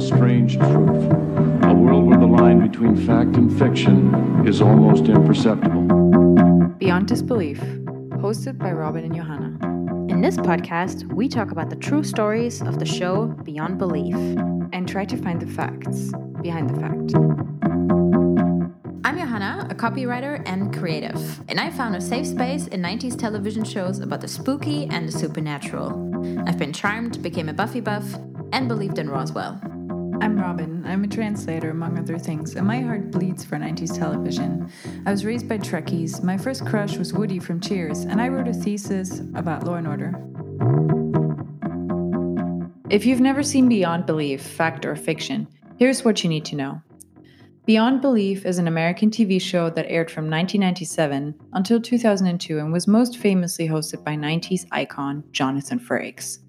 strange truth. A world where the line between fact and fiction is almost imperceptible. Beyond Disbelief, hosted by Robin and Johanna. In this podcast, we talk about the true stories of the show Beyond Belief and try to find the facts behind the fact. I'm Johanna, a copywriter and creative, and I found a safe space in 90s television shows about the spooky and the supernatural. I've been charmed, became a Buffy buff, and believed in Roswell. I'm Robin. I'm a translator, among other things, and my heart bleeds for 90s television. I was raised by Trekkies. My first crush was Woody from Cheers, and I wrote a thesis about Law and Order. If you've never seen Beyond Belief, fact or fiction, here's what you need to know. Beyond Belief is an American TV show that aired from 1997 until 2002 and was most famously hosted by 90s icon Jonathan Frakes.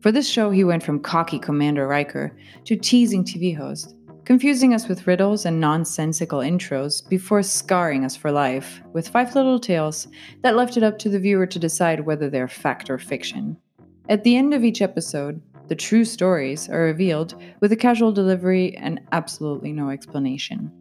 For this show, he went from cocky Commander Riker to teasing TV host, confusing us with riddles and nonsensical intros before scarring us for life with five little tales that left it up to the viewer to decide whether they're fact or fiction. At the end of each episode, the true stories are revealed with a casual delivery and absolutely no explanation.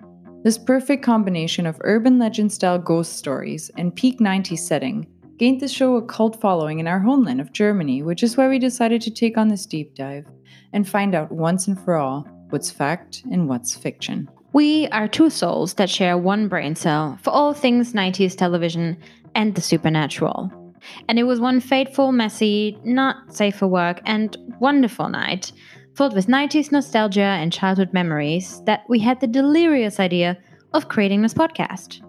This perfect combination of urban legend style ghost stories and peak 90s setting gained the show a cult following in our homeland of Germany, which is why we decided to take on this deep dive and find out once and for all what's fact and what's fiction. We are two souls that share one brain cell for all things 90s television and the supernatural. And it was one fateful, messy, not safe for work, and wonderful night, filled with 90s nostalgia and childhood memories, that we had the delirious idea of creating this podcast.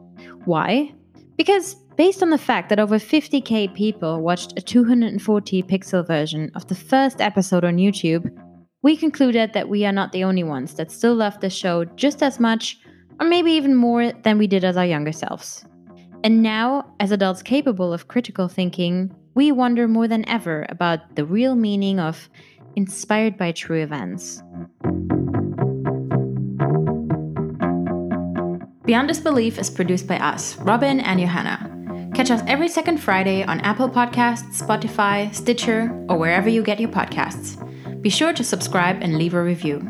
Why? Because based on the fact that over 50k people watched a 240 pixel version of the first episode on YouTube, we concluded that we are not the only ones that still love the show just as much, or maybe even more, than we did as our younger selves. And now, as adults capable of critical thinking, we wonder more than ever about the real meaning of inspired by true events. Beyond Disbelief is produced by us, Robin and Johanna. Catch us every second Friday on Apple Podcasts, Spotify, Stitcher, or wherever you get your podcasts. Be sure to subscribe and leave a review.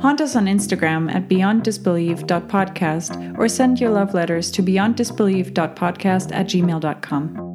Haunt us on Instagram at beyonddisbelief.podcast or send your love letters to beyonddisbelief.podcast at gmail.com.